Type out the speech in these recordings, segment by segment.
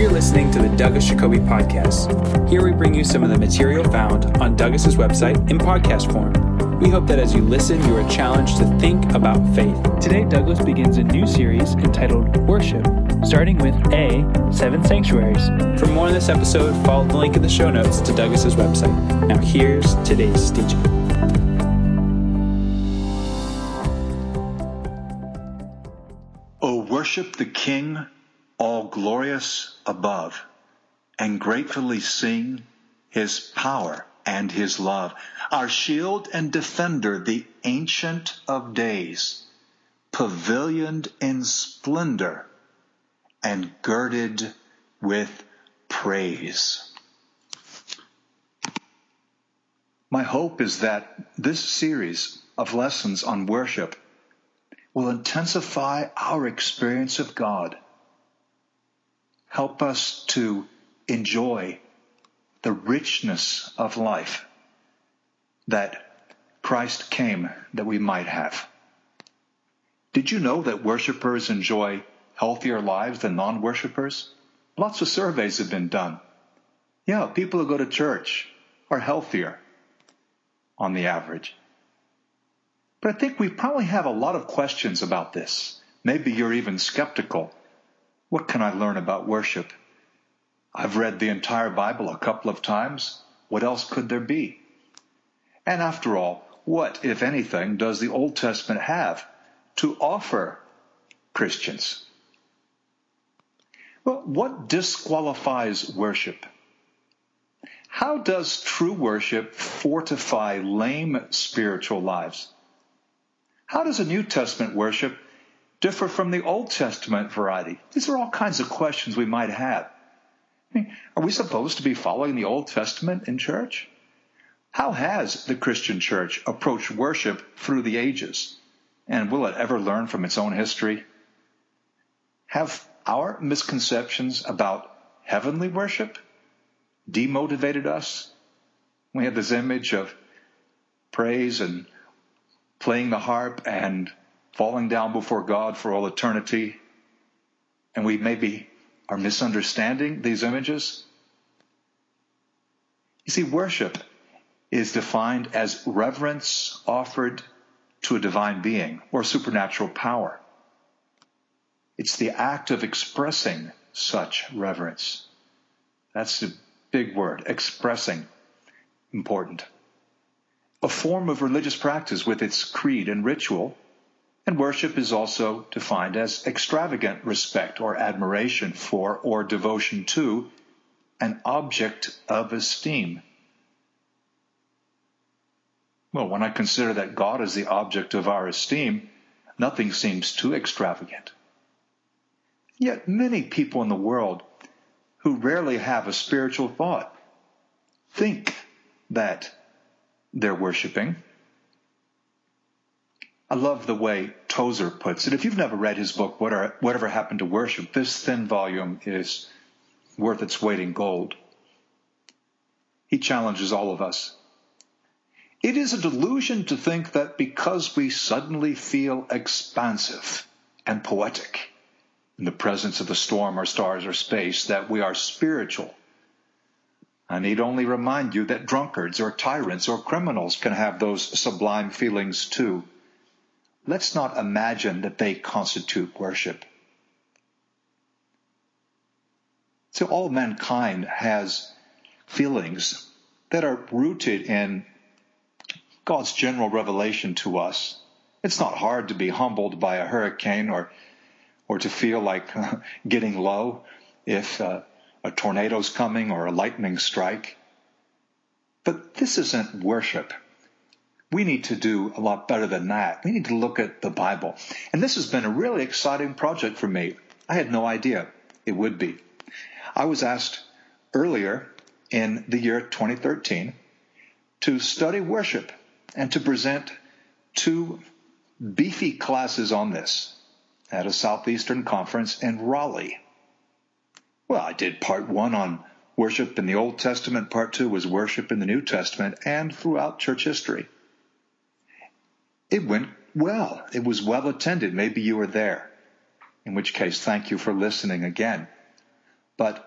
You're listening to the Douglas Jacoby Podcast. Here we bring you some of the material found on Douglas's website in podcast form. We hope that as you listen, you are challenged to think about faith. Today, Douglas begins a new series entitled Worship, starting with A, Seven Sanctuaries. For more on this episode, follow the link in the show notes to Douglas's website. Now, here's today's teaching. O worship the King, glorious above, and gratefully sing his power and his love, our shield and defender, the ancient of days, pavilioned in splendor and girded with praise. My hope is that this series of lessons on worship will intensify our experience of God. Help us to enjoy the richness of life that Christ came that we might have. Did you know that worshipers enjoy healthier lives than non worshipers? Lots of surveys have been done. Yeah, people who go to church are healthier on the average. But I think we probably have a lot of questions about this. Maybe you're even skeptical. What can I learn about worship? I've read the entire Bible a couple of times. What else could there be? And after all, what, if anything, does the Old Testament have to offer Christians? Well, what disqualifies worship? How does true worship fortify lame spiritual lives? How does a New Testament worship differ from the Old Testament variety? These are all kinds of questions we might have. I mean, are we supposed to be following the Old Testament in church? How has the Christian church approached worship through the ages? And will it ever learn from its own history? Have our misconceptions about heavenly worship demotivated us? We have this image of praise and playing the harp and falling down before God for all eternity, and we maybe are misunderstanding these images? You see, worship is defined as reverence offered to a divine being or supernatural power. It's the act of expressing such reverence. That's the big word, expressing. Important a form of religious practice with its creed and ritual, and worship is also defined as extravagant respect or admiration for or devotion to an object of esteem. Well, when I consider that God is the object of our esteem, nothing seems too extravagant. Yet many people in the world who rarely have a spiritual thought think that they're worshiping. I love the way Tozer puts it. If you've never read his book, Whatever Happened to Worship, this thin volume is worth its weight in gold. He challenges all of us. It is a delusion to think that because we suddenly feel expansive and poetic in the presence of the storm or stars or space, that we are spiritual I need only remind you that drunkards or tyrants or criminals can have those sublime feelings too. Let's not imagine that they constitute worship. So all mankind has feelings that are rooted in God's general revelation to us. It's not hard to be humbled by a hurricane or or to feel like getting low if uh, a tornado's coming or a lightning strike. But this isn't worship. We need to do a lot better than that. We need to look at the Bible. And this has been a really exciting project for me. I had no idea it would be. I was asked earlier in the year 2013 to study worship and to present two beefy classes on this at a Southeastern conference in Raleigh. Well, I did part one on worship in the Old Testament, part two was worship in the New Testament, and throughout church history. It went well. It was well attended. Maybe you were there, in which case, thank you for listening again. But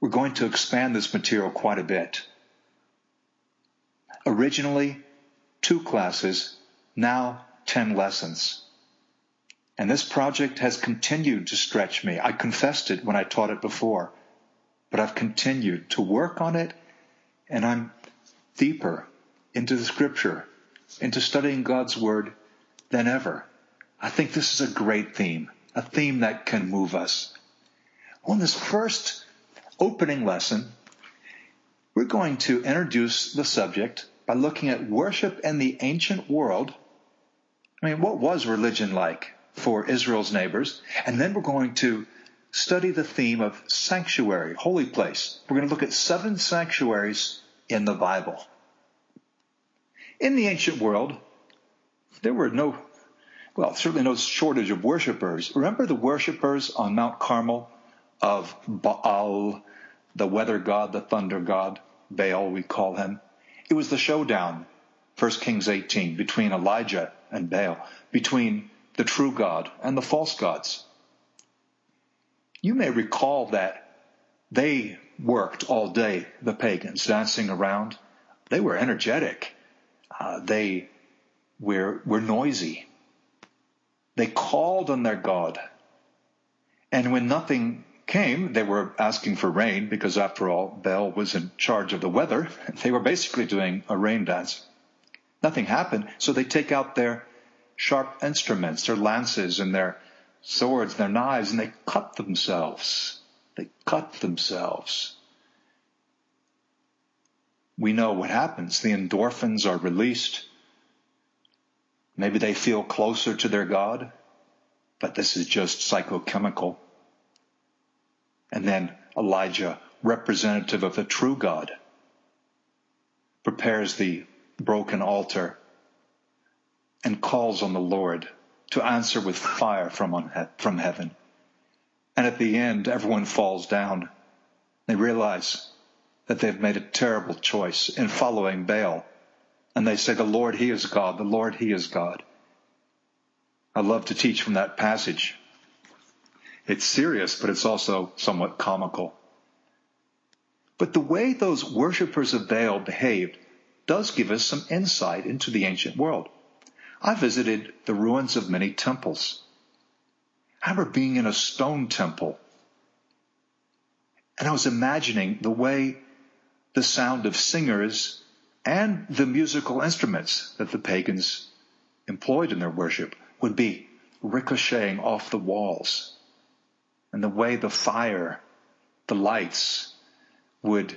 we're going to expand this material quite a bit. Originally, two classes, now 10 lessons. And this project has continued to stretch me. I confessed it when I taught it before, but I've continued to work on it, and I'm deeper into the scripture, into studying God's word than ever. I think this is a great theme, a theme that can move us. On this first opening lesson, we're going to introduce the subject by looking at worship in the ancient world. I mean, what was religion like for Israel's neighbors? And then we're going to study the theme of sanctuary, holy place. We're going to look at seven sanctuaries in the Bible. In the ancient world, there were no, well, certainly no shortage of worshipers. Remember the worshipers on Mount Carmel of Baal, the weather god, the thunder god, Baal, we call him. It was the showdown, 1 Kings 18, between Elijah and Baal, between the true God and the false gods. You may recall that they worked all day, the pagans, dancing around. They were energetic. Uh, they were, were noisy. They called on their God. And when nothing came, they were asking for rain because, after all, Baal was in charge of the weather. They were basically doing a rain dance. Nothing happened, so they take out their sharp instruments, their lances and their swords, their knives, and they cut themselves. They cut themselves. We know what happens. The endorphins are released. Maybe they feel closer to their God, but this is just psychochemical. And then Elijah, representative of the true God, prepares the broken altar and calls on the Lord to answer with fire from, from heaven. And at the end, everyone falls down. They realize that they've made a terrible choice in following Baal. And they say, The Lord, He is God. The Lord, He is God. I love to teach from that passage it's serious, but it's also somewhat comical. But the way those worshippers of Baal behaved does give us some insight into the ancient world. I visited the ruins of many temples. I remember being in a stone temple, and I was imagining the way the sound of singers and the musical instruments that the pagans employed in their worship would be ricocheting off the walls and the way the fire, the lights would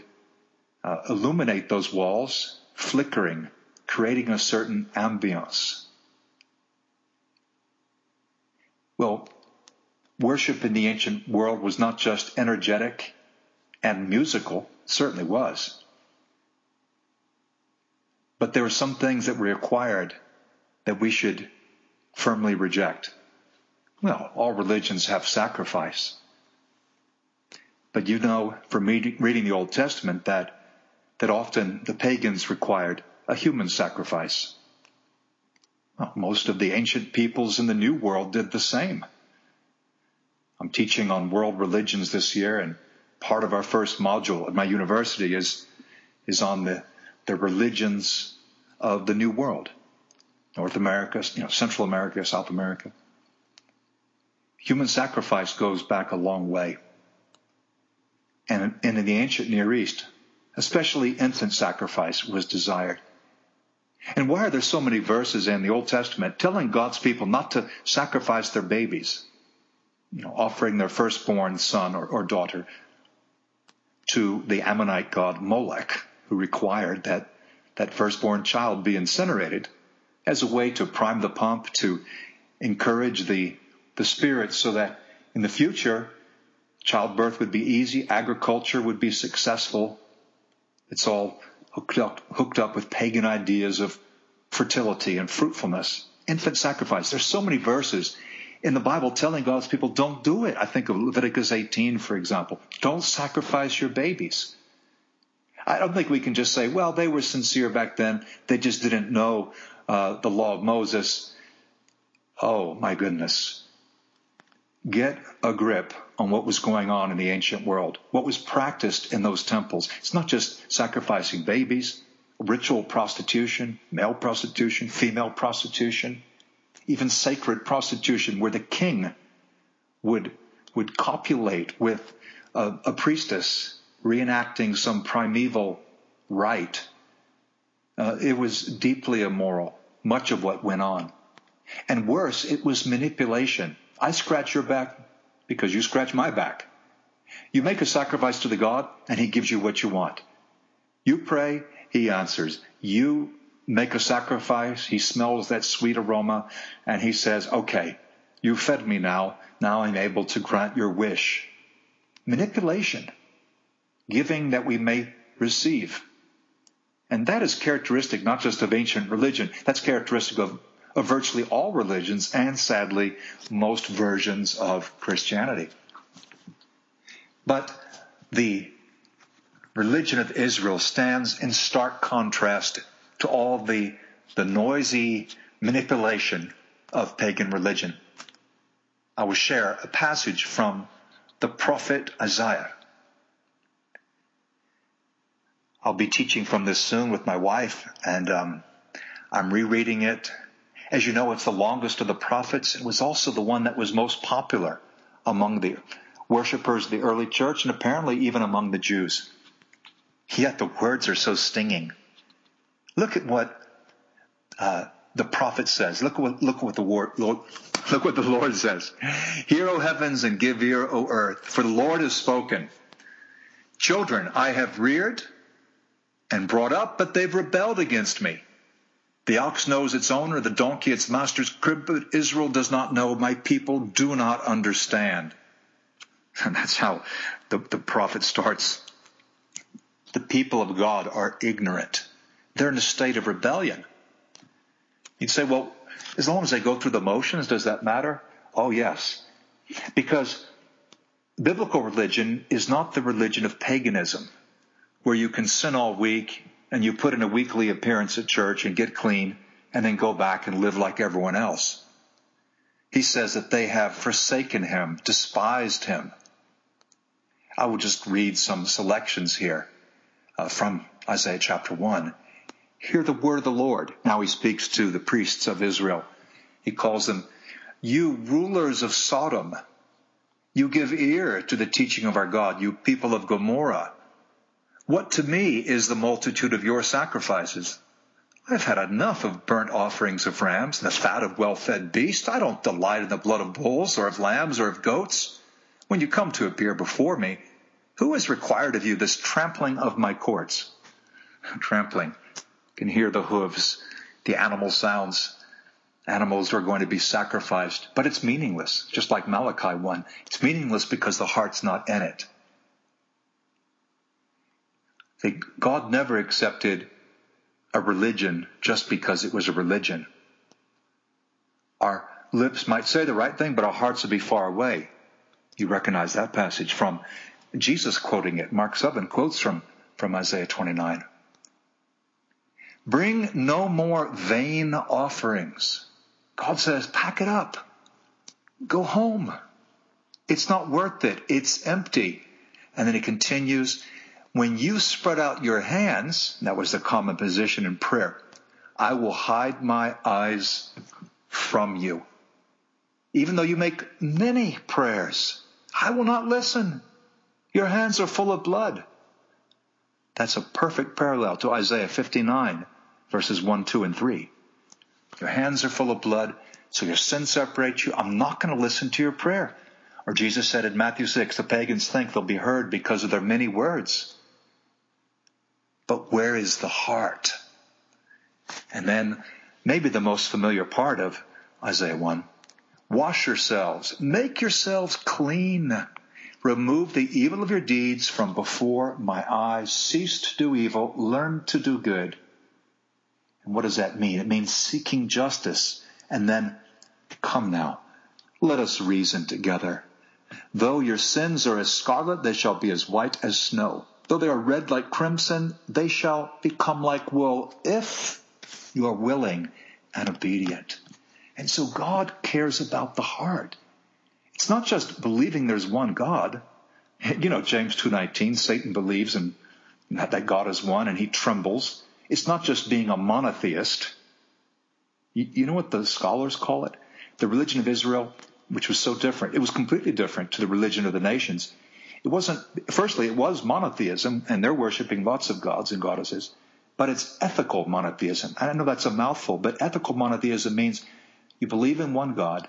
uh, illuminate those walls, flickering, creating a certain ambience. Well, worship in the ancient world was not just energetic and musical, certainly was. But there were some things that were required that we should firmly reject. Well, all religions have sacrifice. But you know from reading the Old Testament that, that often the pagans required a human sacrifice. Well, most of the ancient peoples in the New World did the same. I'm teaching on world religions this year, and part of our first module at my university is, is on the, the religions of the New World. North America, you know, Central America, South America. Human sacrifice goes back a long way. And, and in the ancient Near East, especially infant sacrifice was desired. And why are there so many verses in the Old Testament telling God's people not to sacrifice their babies? You know, offering their firstborn son or, or daughter to the Ammonite god Molech, who required that that firstborn child be incinerated as a way to prime the pump, to encourage the the spirit so that in the future, childbirth would be easy, agriculture would be successful. It's all hooked up, hooked up with pagan ideas of fertility and fruitfulness. Infant sacrifice. There's so many verses in the Bible telling God's people, don't do it. I think of Leviticus 18, for example. Don't sacrifice your babies. I don't think we can just say, well, they were sincere back then. They just didn't know uh, the law of Moses. Oh, my goodness. get a grip on what was going on in the ancient world, what was practiced in those temples. It's not just sacrificing babies, ritual prostitution, male prostitution, female prostitution, even sacred prostitution, where the king would, would copulate with a, a priestess reenacting some primeval rite. Uh, it was deeply immoral, much of what went on. And worse, it was manipulation. I scratch your back because you scratch my back. You make a sacrifice to the God and he gives you what you want. You pray, he answers. You make a sacrifice, he smells that sweet aroma and he says, okay, you fed me now. Now I'm able to grant your wish. Manipulation. Giving that we may receive. And that is characteristic not just of ancient religion, that's characteristic of of virtually all religions and sadly most versions of Christianity. But the religion of Israel stands in stark contrast to all the, the noisy manipulation of pagan religion. I will share a passage from the prophet Isaiah. I'll be teaching from this soon with my wife, and um, I'm rereading it as you know, it's the longest of the prophets. It was also the one that was most popular among the worshippers of the early church and apparently even among the Jews. Yet the words are so stinging. Look at what uh, the prophet says. Look what look what the Lord, look what the Lord says. Hear, O heavens, and give ear, O earth, for the Lord has spoken. Children I have reared and brought up, but they've rebelled against me. The ox knows its owner, the donkey its master's crib, but Israel does not know. My people do not understand. And that's how the, the prophet starts. The people of God are ignorant. They're in a state of rebellion. You'd say, well, as long as they go through the motions, does that matter? Oh, yes. Because biblical religion is not the religion of paganism, where you can sin all week and you put in a weekly appearance at church and get clean and then go back and live like everyone else. He says that they have forsaken him, despised him. I will just read some selections here uh, from Isaiah chapter 1. Hear the word of the Lord. Now he speaks to the priests of Israel. He calls them, You rulers of Sodom, you give ear to the teaching of our God, you people of Gomorrah. What to me is the multitude of your sacrifices? I've had enough of burnt offerings of rams and the fat of well-fed beasts. I don't delight in the blood of bulls or of lambs or of goats. When you come to appear before me, who has required of you this trampling of my courts? trampling. Can hear the hooves, the animal sounds. Animals are going to be sacrificed, but it's meaningless, just like Malachi 1. It's meaningless because the heart's not in it. God never accepted a religion just because it was a religion. Our lips might say the right thing, but our hearts would be far away. You recognize that passage from Jesus quoting it. Mark 7 quotes from, from Isaiah 29. Bring no more vain offerings. God says, pack it up. Go home. It's not worth it. It's empty. And then he continues, when you spread out your hands, that was the common position in prayer, I will hide my eyes from you. Even though you make many prayers, I will not listen. Your hands are full of blood. That's a perfect parallel to Isaiah 59, verses 1, 2, and 3. Your hands are full of blood, so your sin separates you. I'm not going to listen to your prayer. Or Jesus said in Matthew 6, the pagans think they'll be heard because of their many words. But where is the heart? And then maybe the most familiar part of Isaiah 1. Wash yourselves, make yourselves clean. Remove the evil of your deeds from before my eyes. Cease to do evil, learn to do good. And what does that mean? It means seeking justice. And then, come now, let us reason together. Though your sins are as scarlet, they shall be as white as snow. Though they are red like crimson, they shall become like wool if you are willing and obedient. And so God cares about the heart. It's not just believing there's one God. You know, James 2.19, Satan believes in that God is one and he trembles. It's not just being a monotheist. You, you know what the scholars call it? The religion of Israel, which was so different. It was completely different to the religion of the nations. It wasn't, firstly, it was monotheism, and they're worshiping lots of gods and goddesses, but it's ethical monotheism. I know that's a mouthful, but ethical monotheism means you believe in one God,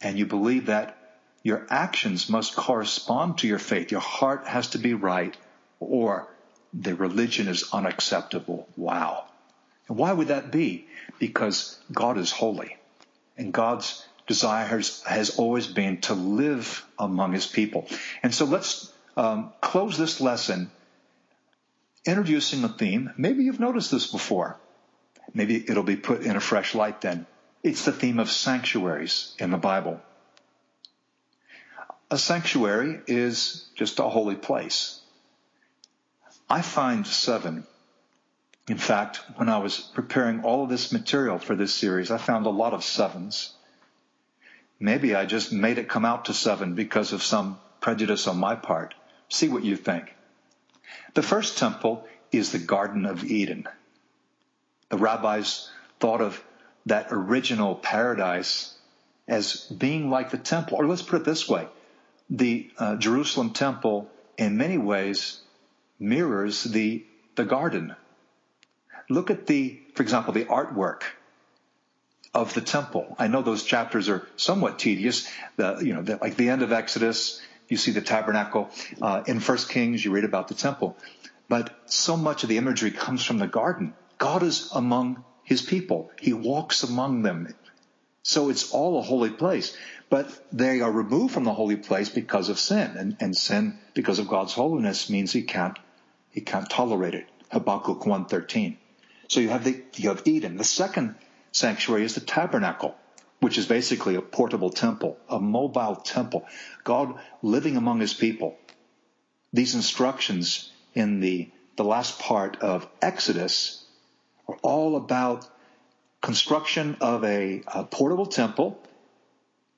and you believe that your actions must correspond to your faith. Your heart has to be right, or the religion is unacceptable. Wow. And why would that be? Because God is holy. And God's desire has, has always been to live among his people. And so let's um, close this lesson introducing a theme. Maybe you've noticed this before. Maybe it'll be put in a fresh light then. It's the theme of sanctuaries in the Bible. A sanctuary is just a holy place. I find seven. In fact, when I was preparing all of this material for this series, I found a lot of sevens. Maybe I just made it come out to seven because of some prejudice on my part. See what you think. The first temple is the Garden of Eden. The rabbis thought of that original paradise as being like the temple. Or let's put it this way the uh, Jerusalem temple, in many ways, mirrors the, the garden. Look at the, for example, the artwork of the temple. I know those chapters are somewhat tedious. The, you know, the, like the end of Exodus, you see the tabernacle. Uh, in First Kings, you read about the temple. But so much of the imagery comes from the garden. God is among his people. He walks among them. So it's all a holy place. But they are removed from the holy place because of sin. And, and sin, because of God's holiness, means he can't he can't tolerate it. Habakkuk 1.13. So you have the, you have Eden. The second sanctuary is the tabernacle, which is basically a portable temple, a mobile temple. God living among his people. These instructions in the, the last part of Exodus are all about construction of a, a portable temple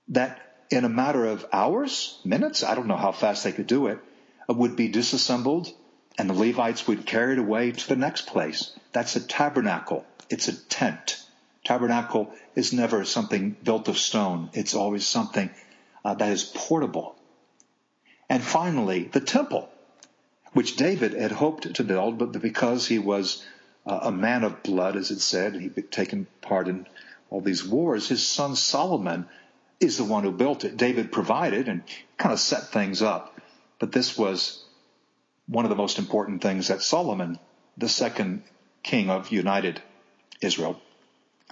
that in a matter of hours, minutes, I don't know how fast they could do it, would be disassembled and the Levites would carry it away to the next place. That's a tabernacle. It's a tent. Tabernacle is never something built of stone. It's always something uh, that is portable. And finally, the temple, which David had hoped to build, but because he was uh, a man of blood, as it said, he'd taken part in all these wars, his son Solomon is the one who built it. David provided and kind of set things up. But this was one of the most important things that Solomon, the second king of united Israel,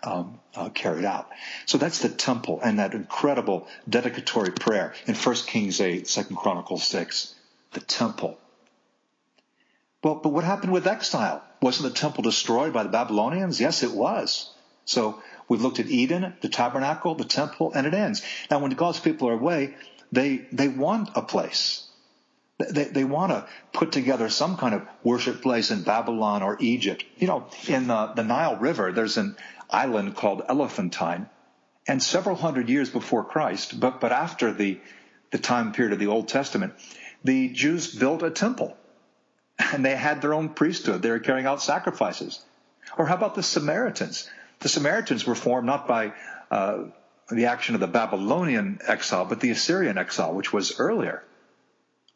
um, uh, carried out. So that's the temple and that incredible dedicatory prayer in 1 Kings 8, 2 Chronicles 6. The temple. Well, but what happened with exile? Wasn't the temple destroyed by the Babylonians? Yes, it was. So we've looked at Eden, the tabernacle, the temple, and it ends. Now, when God's people are away, they, they want a place. They, they want to put together some kind of worship place in Babylon or Egypt. You know, in the, the Nile River, there's an island called Elephantine, and several hundred years before Christ, but, but after the, the time period of the Old Testament, the Jews built a temple, and they had their own priesthood. They were carrying out sacrifices. Or how about the Samaritans? The Samaritans were formed not by uh, the action of the Babylonian exile, but the Assyrian exile, which was earlier.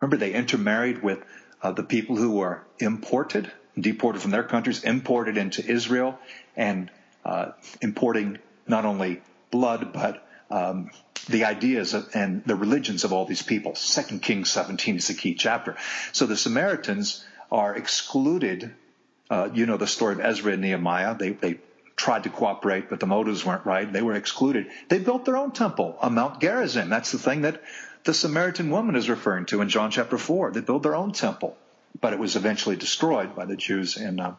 Remember, they intermarried with uh, the people who were imported, deported from their countries, imported into Israel, and uh, importing not only blood but um, the ideas of, and the religions of all these people. Second Kings 17 is the key chapter. So the Samaritans are excluded. Uh, you know the story of Ezra and Nehemiah. They, they tried to cooperate, but the motives weren't right. They were excluded. They built their own temple on Mount Gerizim. That's the thing that the Samaritan woman is referring to in John chapter 4. They built their own temple, but it was eventually destroyed by the Jews in, uh,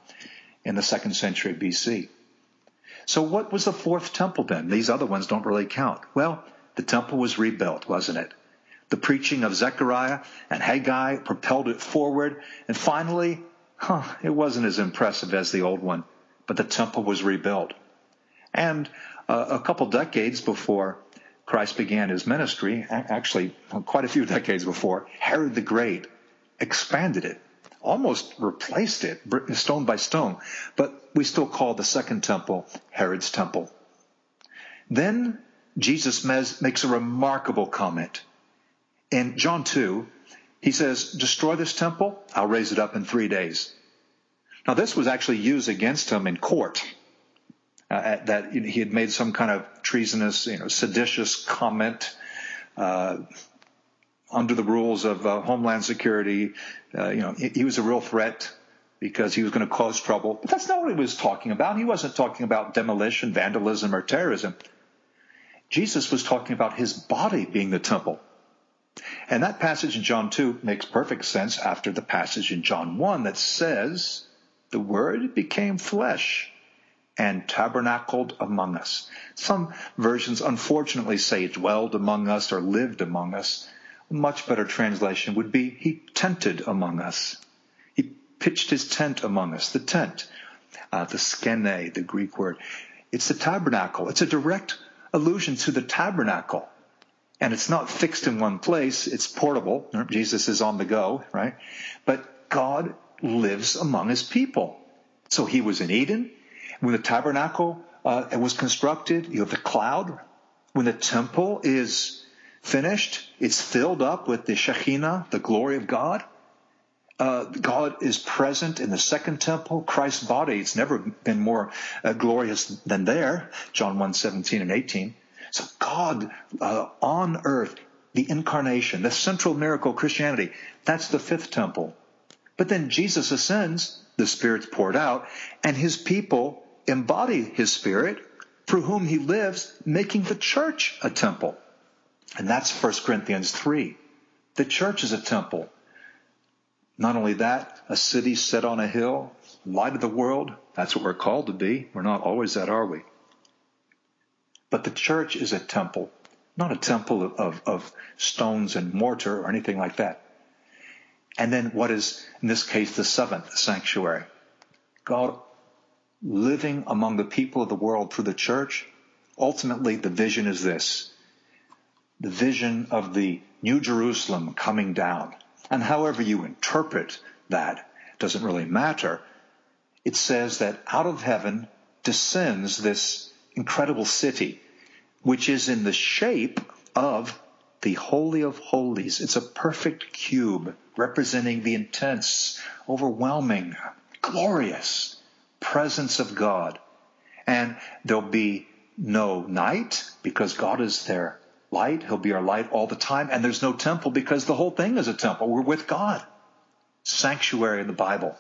in the second century BC. So what was the fourth temple then? These other ones don't really count. Well, the temple was rebuilt, wasn't it? The preaching of Zechariah and Haggai propelled it forward, and finally, huh, it wasn't as impressive as the old one, but the temple was rebuilt. And uh, a couple decades before Christ began his ministry, actually quite a few decades before, Herod the Great expanded it, almost replaced it stone by stone. But we still call the second temple Herod's temple. Then Jesus makes a remarkable comment. In John 2, he says, Destroy this temple, I'll raise it up in three days. Now, this was actually used against him in court uh, that he had made some kind of treasonous, you know, seditious comment uh, under the rules of uh, Homeland Security. Uh, you know, he, he, was a real threat because he was going to cause trouble. But that's not what he was talking about. He wasn't talking about demolition, vandalism, or terrorism. Jesus was talking about his body being the temple. And that passage in John 2 makes perfect sense after the passage in John 1 that says, the Word became flesh and tabernacled among us. Some versions unfortunately say dwelled among us or lived among us. A much better translation would be he tented among us. He pitched his tent among us. The tent, uh, the skene, the Greek word. It's the tabernacle. It's a direct allusion to the tabernacle. And it's not fixed in one place. It's portable. Jesus is on the go, right? But God lives among his people. So he was in Eden. When the tabernacle uh, was constructed, you have the cloud. When the temple is finished, it's filled up with the Shekhinah, the glory of God. Uh, God is present in the second temple, Christ's body. It's never been more uh, glorious than there. John 1, 17 and 18. So God uh, on earth, the incarnation, the central miracle of Christianity, that's the fifth temple. But then Jesus ascends, the Spirit's poured out, and his people embody his Spirit through whom he lives, making the church a temple. And that's 1 Corinthians 3. The church is a temple. Not only that, a city set on a hill, light of the world. That's what we're called to be. We're not always that, are we? But the church is a temple, not a temple of, of, of stones and mortar or anything like that. And then what is, in this case, the seventh sanctuary? God living among the people of the world through the church. Ultimately, the vision is this. The vision of the New Jerusalem coming down. And however you interpret that doesn't really matter. It says that out of heaven descends this incredible city, which is in the shape of the Holy of Holies. It's a perfect cube representing the intense, overwhelming, glorious presence of God. And there'll be no night because God is their light. He'll be our light all the time. And there's no temple because the whole thing is a temple. We're with God. Sanctuary in the Bible.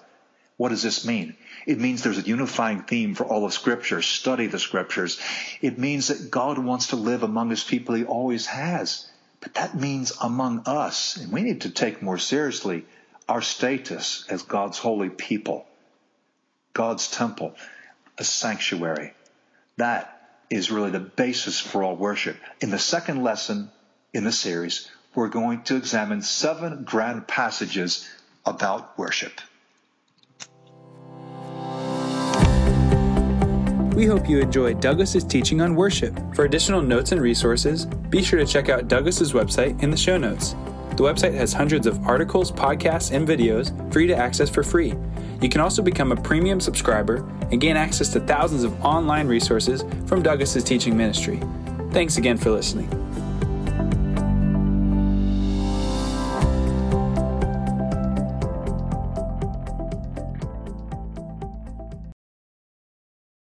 What does this mean? It means there's a unifying theme for all of Scripture. Study the Scriptures. It means that God wants to live among His people. He always has. But that means among us. And we need to take more seriously our status as God's holy people. God's temple, a sanctuary. That is really the basis for all worship. In the second lesson in the series, we're going to examine seven grand passages about worship. We hope you enjoy Douglas's teaching on worship. For additional notes and resources, be sure to check out Douglas's website in the show notes. The website has hundreds of articles, podcasts, and videos for you to access for free. You can also become a premium subscriber and gain access to thousands of online resources from Douglas's teaching ministry. Thanks again for listening.